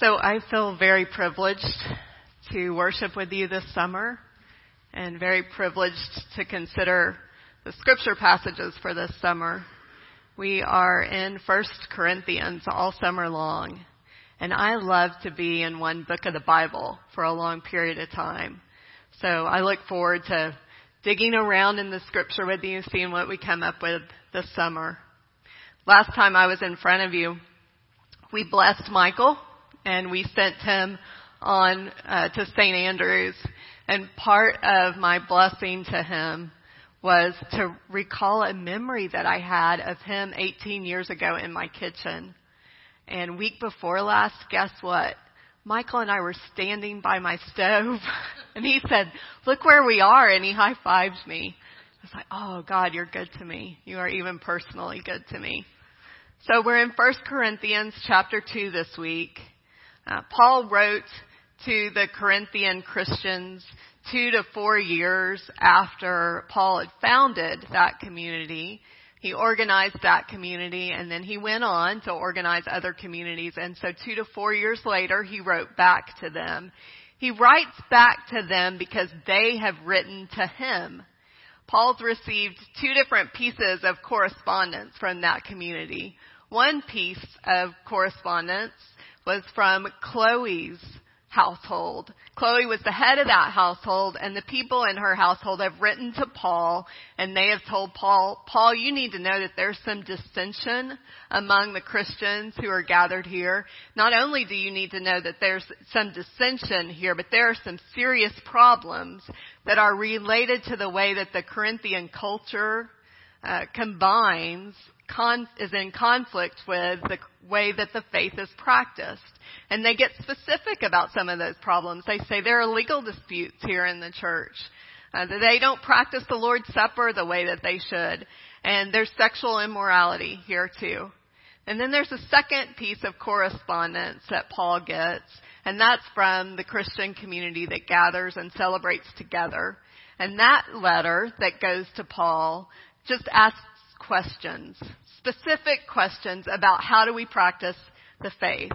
So I feel very privileged to worship with you this summer and very privileged to consider the scripture passages for this summer. We are in 1 Corinthians all summer long. And I love to be in one book of the Bible for a long period of time. So I look forward to digging around in the scripture with you, and seeing what we come up with this summer. Last time I was in front of you, we blessed Michael and we sent him on uh, to St. Andrews. And part of my blessing to him was to recall a memory that I had of him 18 years ago in my kitchen. And week before last, guess what? Michael and I were standing by my stove and he said, look where we are. And he high fives me. I was like, oh God, you're good to me. You are even personally good to me. So we're in 1 Corinthians chapter 2 this week. Uh, Paul wrote to the Corinthian Christians two to four years after Paul had founded that community. He organized that community and then he went on to organize other communities. And so two to four years later, he wrote back to them. He writes back to them because they have written to him. Paul's received two different pieces of correspondence from that community. One piece of correspondence was from Chloe's household. Chloe was the head of that household and the people in her household have written to Paul and they have told Paul, Paul, you need to know that there's some dissension among the Christians who are gathered here. Not only do you need to know that there's some dissension here, but there are some serious problems that are related to the way that the Corinthian culture uh, combines con- is in conflict with the way that the faith is practiced. And they get specific about some of those problems. They say there are legal disputes here in the church. Uh, they don't practice the Lord's Supper the way that they should. And there's sexual immorality here too. And then there's a second piece of correspondence that Paul gets, and that's from the Christian community that gathers and celebrates together. And that letter that goes to Paul just asks questions, specific questions about how do we practice the faith.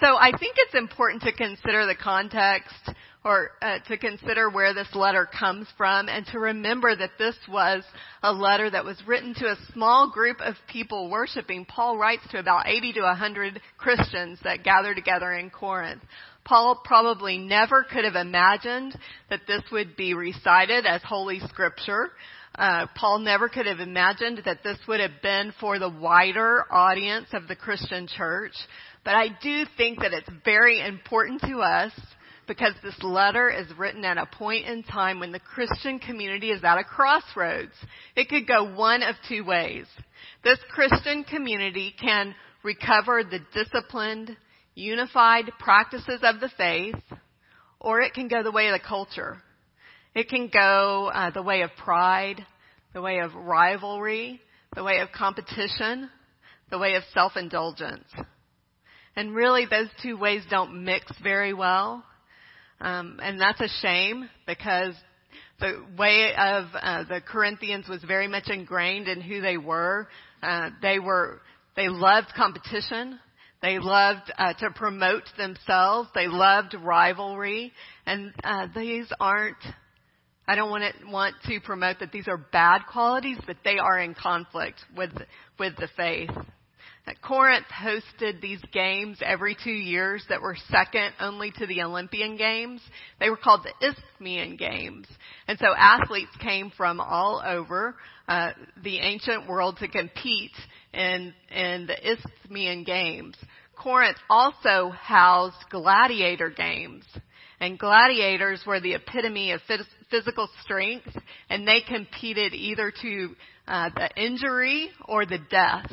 So I think it's important to consider the context or uh, to consider where this letter comes from and to remember that this was a letter that was written to a small group of people worshiping. Paul writes to about 80 to 100 Christians that gather together in Corinth. Paul probably never could have imagined that this would be recited as Holy Scripture. Uh, Paul never could have imagined that this would have been for the wider audience of the Christian church. But I do think that it's very important to us because this letter is written at a point in time when the Christian community is at a crossroads. It could go one of two ways. This Christian community can recover the disciplined, unified practices of the faith, or it can go the way of the culture. It can go uh, the way of pride, the way of rivalry, the way of competition, the way of self-indulgence. And really those two ways don't mix very well. Um, and that's a shame because the way of uh, the Corinthians was very much ingrained in who they were. Uh, they were they loved competition. They loved uh, to promote themselves. They loved rivalry, and uh, these aren't I don't want to, want to promote that these are bad qualities, but they are in conflict with, with the faith. That Corinth hosted these games every two years that were second only to the Olympian Games. They were called the Isthmian Games. And so athletes came from all over uh, the ancient world to compete in, in the Isthmian Games. Corinth also housed gladiator games. And gladiators were the epitome of physical strength, and they competed either to uh, the injury or the death.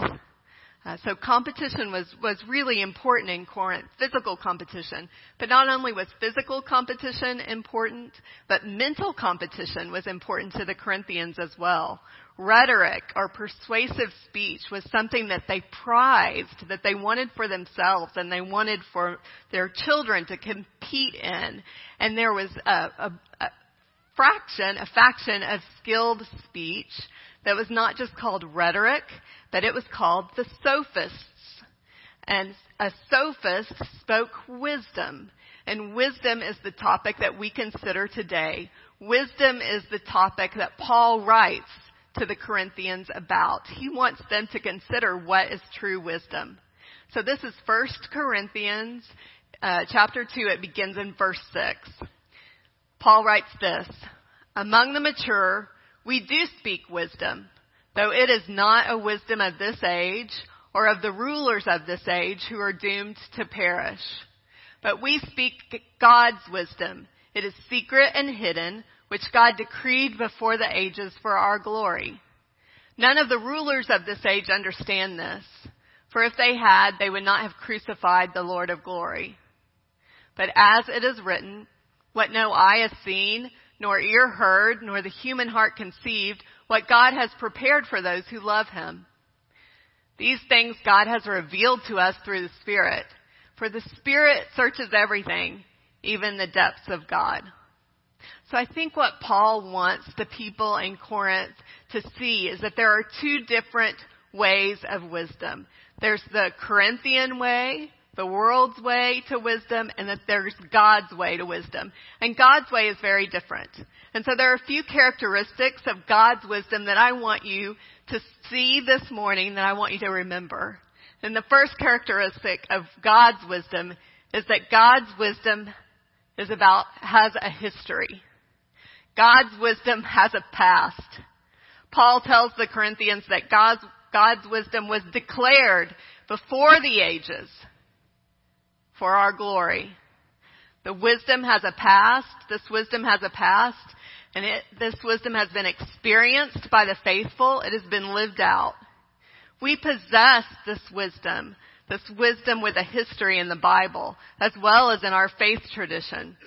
Uh, so competition was, was really important in Corinth, physical competition. But not only was physical competition important, but mental competition was important to the Corinthians as well. Rhetoric or persuasive speech was something that they prized, that they wanted for themselves and they wanted for their children to compete in. And there was a, a, a fraction, a faction of skilled speech that was not just called rhetoric, but it was called the sophists. And a sophist spoke wisdom. And wisdom is the topic that we consider today. Wisdom is the topic that Paul writes to the Corinthians about. He wants them to consider what is true wisdom. So this is 1 Corinthians uh, chapter 2. It begins in verse 6. Paul writes this, Among the mature, we do speak wisdom, though it is not a wisdom of this age or of the rulers of this age who are doomed to perish. But we speak God's wisdom. It is secret and hidden, which God decreed before the ages for our glory. None of the rulers of this age understand this, for if they had, they would not have crucified the Lord of glory. But as it is written, what no eye has seen, nor ear heard, nor the human heart conceived, what God has prepared for those who love him. These things God has revealed to us through the Spirit. For the Spirit searches everything, even the depths of God. So I think what Paul wants the people in Corinth to see is that there are two different ways of wisdom. There's the Corinthian way, the world's way to wisdom, and that there's God's way to wisdom. And God's way is very different. And so there are a few characteristics of God's wisdom that I want you to see this morning that I want you to remember. And the first characteristic of God's wisdom is that God's wisdom is about, has a history. God's wisdom has a past. Paul tells the Corinthians that God's, God's wisdom was declared before the ages for our glory. The wisdom has a past. This wisdom has a past. And it, this wisdom has been experienced by the faithful. It has been lived out. We possess this wisdom, this wisdom with a history in the Bible, as well as in our faith tradition.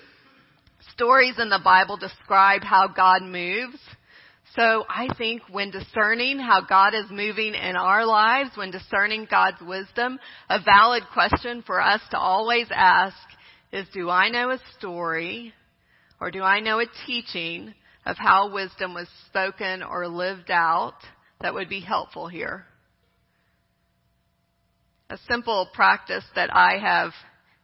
Stories in the Bible describe how God moves. So I think when discerning how God is moving in our lives, when discerning God's wisdom, a valid question for us to always ask is, do I know a story or do I know a teaching of how wisdom was spoken or lived out that would be helpful here? A simple practice that I have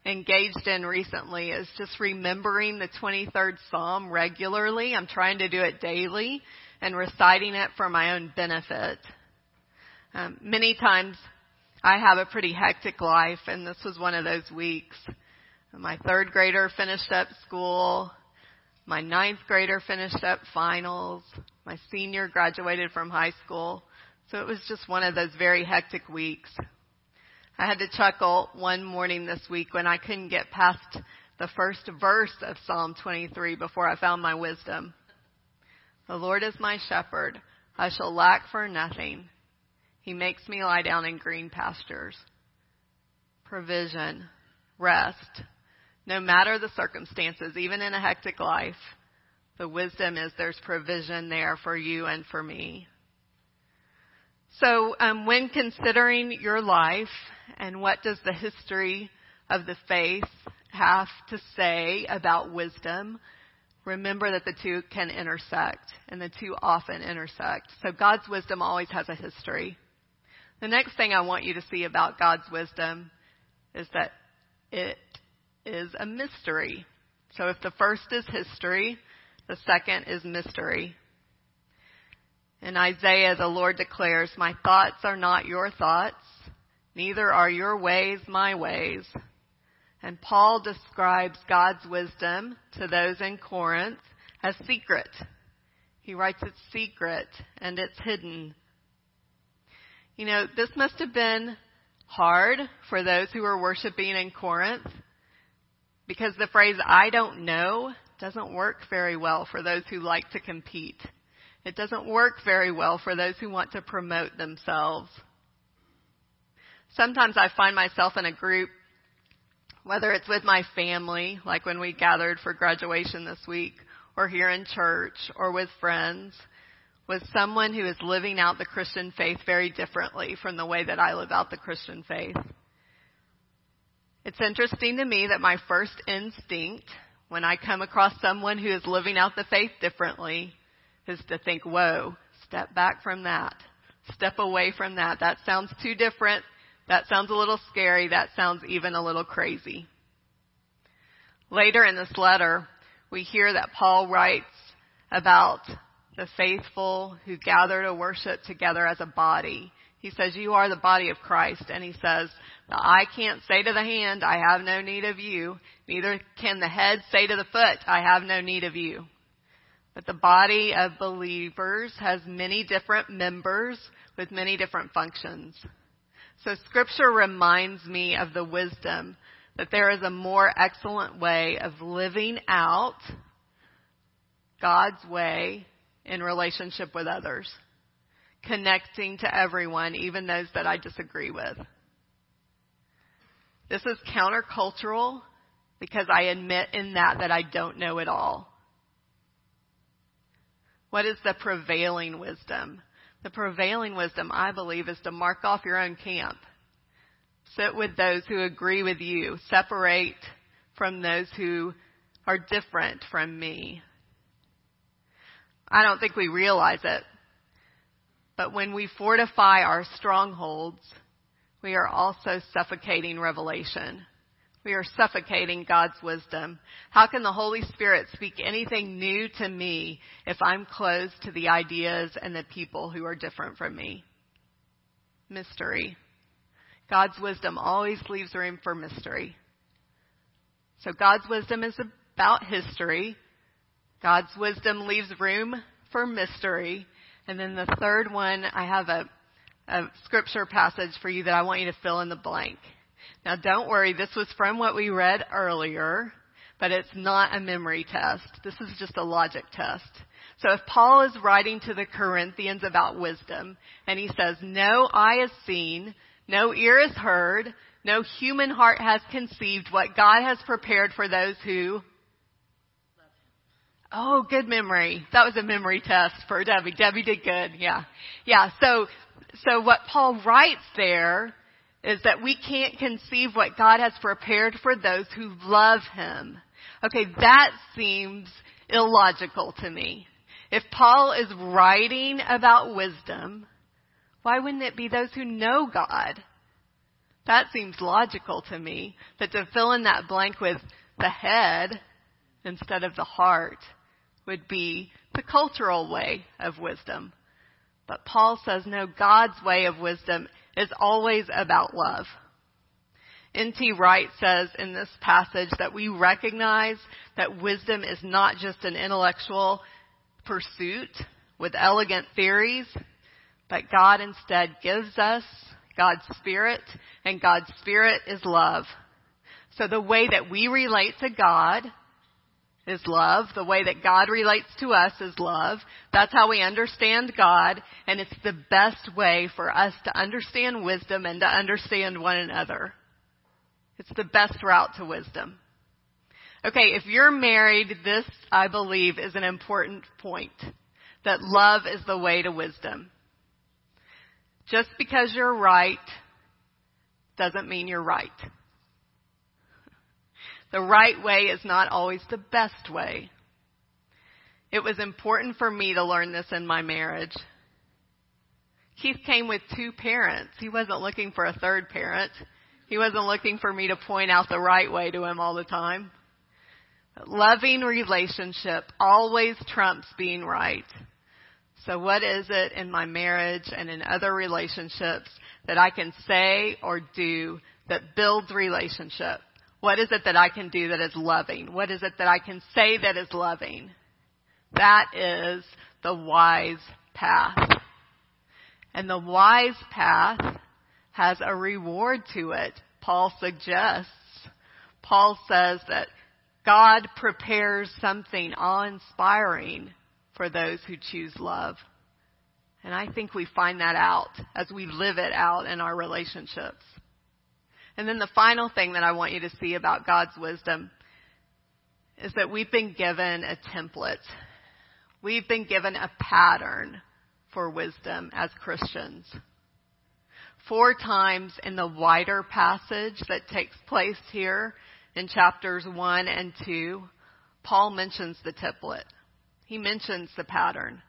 engaged in recently is just remembering the 23rd Psalm regularly. I'm trying to do it daily and reciting it for my own benefit. Um, many times I have a pretty hectic life, and this was one of those weeks. My third grader finished up school. My ninth grader finished up finals. My senior graduated from high school. So it was just one of those very hectic weeks. I had to chuckle one morning this week when I couldn't get past the first verse of Psalm 23 before I found my wisdom. The Lord is my shepherd. I shall lack for nothing. He makes me lie down in green pastures. Provision, rest. No matter the circumstances, even in a hectic life, the wisdom is there's provision there for you and for me. So, um, when considering your life and what does the history of the faith have to say about wisdom, remember that the two can intersect, and the two often intersect. So God's wisdom always has a history. The next thing I want you to see about God's wisdom is that it is a mystery. So if the first is history, the second is mystery. In Isaiah, the Lord declares, My thoughts are not your thoughts, neither are your ways my ways. And Paul describes God's wisdom to those in Corinth as secret. He writes it's secret and it's hidden. You know, this must have been hard for those who were worshiping in Corinth because the phrase I don't know doesn't work very well for those who like to compete. It doesn't work very well for those who want to promote themselves. Sometimes I find myself in a group whether it's with my family, like when we gathered for graduation this week, or here in church, or with friends, with someone who is living out the Christian faith very differently from the way that I live out the Christian faith. It's interesting to me that my first instinct when I come across someone who is living out the faith differently is to think, whoa, step back from that. Step away from that. That sounds too different That sounds a little scary. That sounds even a little crazy. Later in this letter, we hear that Paul writes about the faithful who gather to worship together as a body. He says, you are the body of Christ. And he says, the eye can't say to the hand, I have no need of you. Neither can the head say to the foot, I have no need of you. But the body of believers has many different members with many different functions. So scripture reminds me of the wisdom that there is a more excellent way of living out God's way in relationship with others, connecting to everyone, even those that I disagree with. This is countercultural because I admit in that that I don't know it all. What is the prevailing wisdom? The prevailing wisdom, I believe, is to mark off your own camp. Sit with those who agree with you. Separate from those who are different from me. I don't think we realize it. But when we fortify our strongholds, we are also suffocating revelation. We are suffocating God's wisdom. How can the Holy Spirit speak anything new to me if I'm closed to the ideas and the people who are different from me? Mystery. God's wisdom always leaves room for mystery. So God's wisdom is about history. God's wisdom leaves room for mystery. And then the third one, I have a, a scripture passage for you that I want you to fill in the blank. Now don't worry, this was from what we read earlier, but it's not a memory test. This is just a logic test. So if Paul is writing to the Corinthians about wisdom, and he says, no eye has seen, no ear has heard, no human heart has conceived what God has prepared for those who Oh, good memory. That was a memory test for Debbie. Debbie did good. Yeah. Yeah. So, so what Paul writes there is that we can't conceive what God has prepared for those who love Him. Okay, that seems illogical to me. If Paul is writing about wisdom, why wouldn't it be those who know God? That seems logical to me. But to fill in that blank with the head instead of the heart would be the cultural way of wisdom. But Paul says, no, God's way of wisdom is always about love. N.T. Wright says in this passage that we recognize that wisdom is not just an intellectual pursuit with elegant theories, but God instead gives us God's Spirit, and God's Spirit is love. So the way that we relate to God is love. The way that God relates to us is love. That's how we understand God, and it's the best way for us to understand wisdom and to understand one another. It's the best route to wisdom. Okay, if you're married, this, I believe, is an important point. That love is the way to wisdom. Just because you're right doesn't mean you're right. The right way is not always the best way. It was important for me to learn this in my marriage. Keith came with two parents. He wasn't looking for a third parent. He wasn't looking for me to point out the right way to him all the time. Loving relationship always trumps being right. So what is it in my marriage and in other relationships that I can say or do that builds relationship? What is it that I can do that is loving? What is it that I can say that is loving? That is the wise path. And the wise path has a reward to it. Paul suggests. Paul says that God prepares something awe-inspiring for those who choose love. And I think we find that out as we live it out in our relationships. And then the final thing that I want you to see about God's wisdom is that we've been given a template. We've been given a pattern for wisdom as Christians. Four times in the wider passage that takes place here in chapters 1 and 2, Paul mentions the template. He mentions the pattern.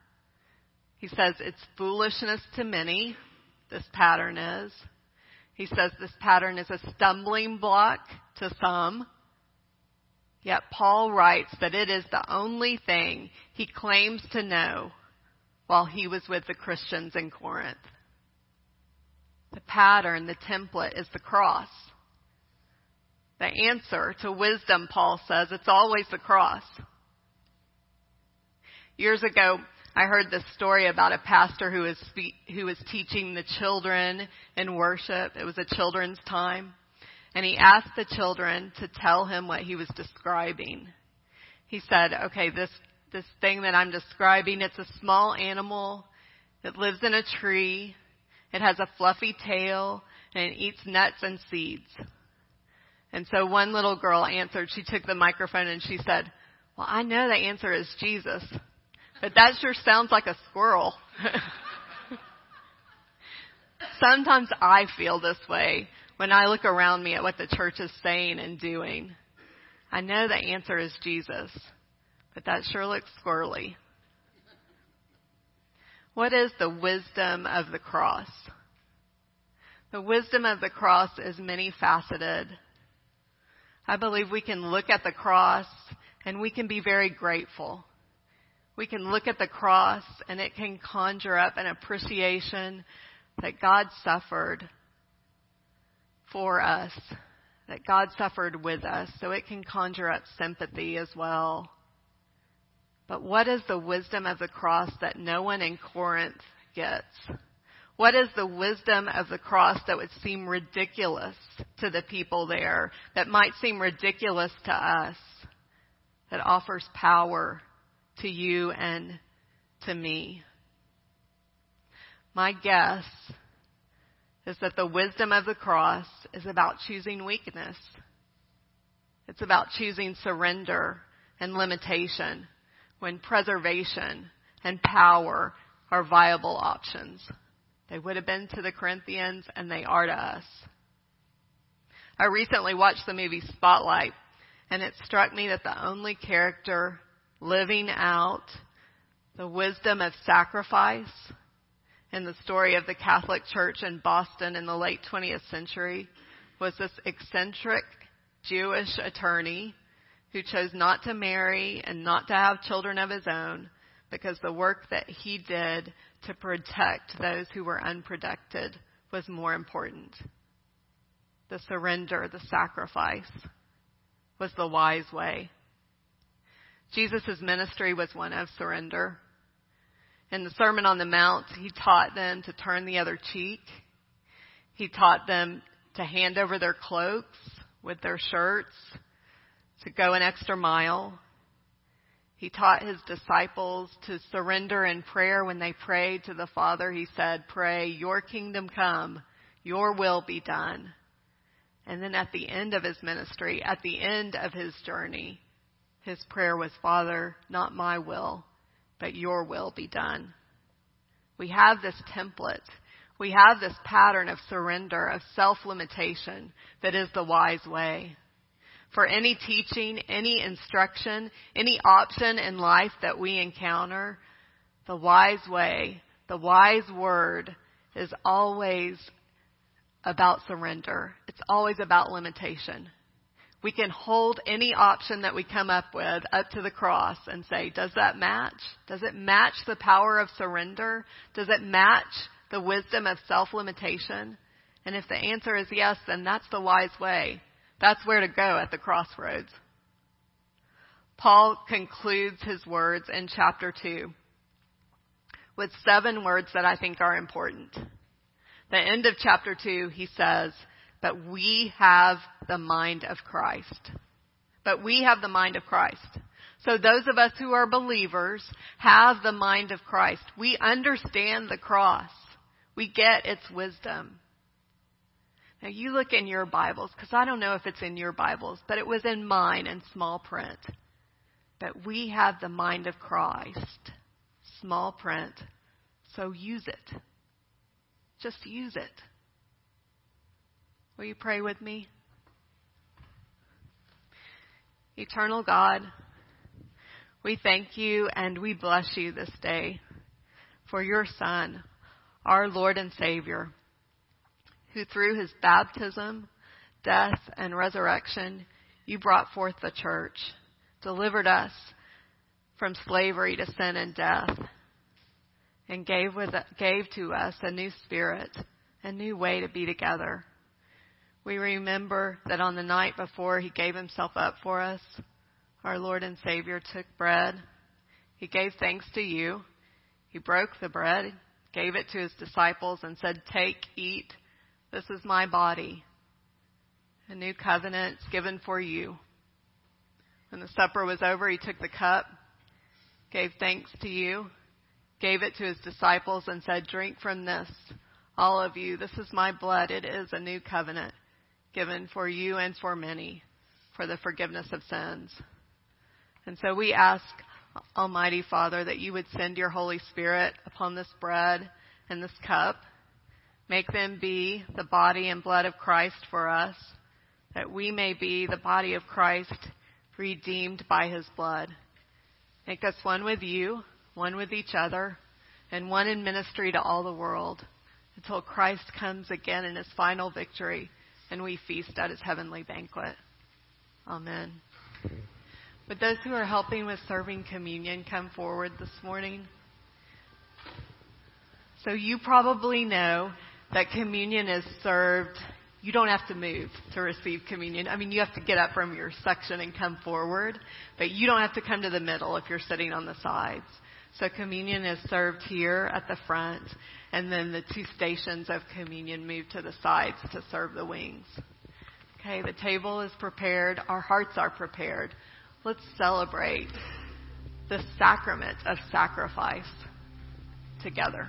He says it's foolishness to many, this pattern is. He says this pattern is a stumbling block to some. Yet Paul writes that it is the only thing he claims to know while he was with the Christians in Corinth. The pattern, the template is the cross. The answer to wisdom, Paul says, it's always the cross. Years ago, I heard this story about a pastor who was spe- who was teaching the children in worship. It was a children's time, and he asked the children to tell him what he was describing. He said, "Okay, this this thing that I'm describing, it's a small animal that lives in a tree. It has a fluffy tail and it eats nuts and seeds." And so one little girl answered. She took the microphone and she said, "Well, I know the answer is Jesus." But that sure sounds like a squirrel. Sometimes I feel this way when I look around me at what the church is saying and doing. I know the answer is Jesus, but that sure looks squirrely. What is the wisdom of the cross? The wisdom of the cross is many faceted. I believe we can look at the cross and we can be very grateful we can look at the cross and it can conjure up an appreciation that God suffered for us, that God suffered with us. So it can conjure up sympathy as well. But what is the wisdom of the cross that no one in Corinth gets? What is the wisdom of the cross that would seem ridiculous to the people there, that might seem ridiculous to us, that offers power to you and to me. My guess is that the wisdom of the cross is about choosing weakness. It's about choosing surrender and limitation when preservation and power are viable options. They would have been to the Corinthians and they are to us. I recently watched the movie Spotlight and it struck me that the only character living out the wisdom of sacrifice in the story of the Catholic Church in Boston in the late 20th century was this eccentric Jewish attorney who chose not to marry and not to have children of his own because the work that he did to protect those who were unprotected was more important. The surrender, the sacrifice was the wise way. Jesus' ministry was one of surrender. In the Sermon on the Mount, he taught them to turn the other cheek. He taught them to hand over their cloaks with their shirts, to go an extra mile. He taught his disciples to surrender in prayer when they prayed to the Father. He said, Pray, your kingdom come, your will be done. And then at the end of his ministry, at the end of his journey, his prayer was, Father, not my will, but your will be done. We have this template. We have this pattern of surrender, of self-limitation that is the wise way. For any teaching, any instruction, any option in life that we encounter, the wise way, the wise word is always about surrender. It's always about limitation we can hold any option that we come up with up to the cross and say, does that match? Does it match the power of surrender? Does it match the wisdom of self-limitation? And if the answer is yes, then that's the wise way. That's where to go at the crossroads. Paul concludes his words in chapter 2 with seven words that I think are important. The end of chapter 2, he says, but we have the mind of Christ. But we have the mind of Christ. So those of us who are believers have the mind of Christ. We understand the cross. We get its wisdom. Now you look in your Bibles, because I don't know if it's in your Bibles, but it was in mine in small print. But we have the mind of Christ. Small print. So use it. Just use it. Will you pray with me? Eternal God, we thank you and we bless you this day for your Son, our Lord and Savior, who through his baptism, death, and resurrection, you brought forth the church, delivered us from slavery to sin and death, and gave, with, gave to us a new spirit, a new way to be together. We remember that on the night before he gave himself up for us, our Lord and Savior took bread. He gave thanks to you. He broke the bread, gave it to his disciples, and said, Take, eat. This is my body, a new covenant given for you. When the supper was over, he took the cup, gave thanks to you, gave it to his disciples, and said, Drink from this, all of you. This is my blood. It is a new covenant given for you and for many for the forgiveness of sins. And so we ask, Almighty Father, that you would send your Holy Spirit upon this bread and this cup. Make them be the body and blood of Christ for us, that we may be the body of Christ redeemed by his blood. Make us one with you, one with each other, and one in ministry to all the world until Christ comes again in his final victory and we feast at his heavenly banquet. Amen. Would those who are helping with serving communion come forward this morning? So you probably know that communion is served. You don't have to move to receive communion. I mean, you have to get up from your section and come forward, but you don't have to come to the middle if you're sitting on the sides. So communion is served here at the front, and then the two stations of communion move to the sides to serve the wings. Okay, the table is prepared. Our hearts are prepared. Let's celebrate the sacrament of sacrifice together.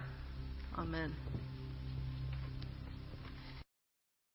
Amen.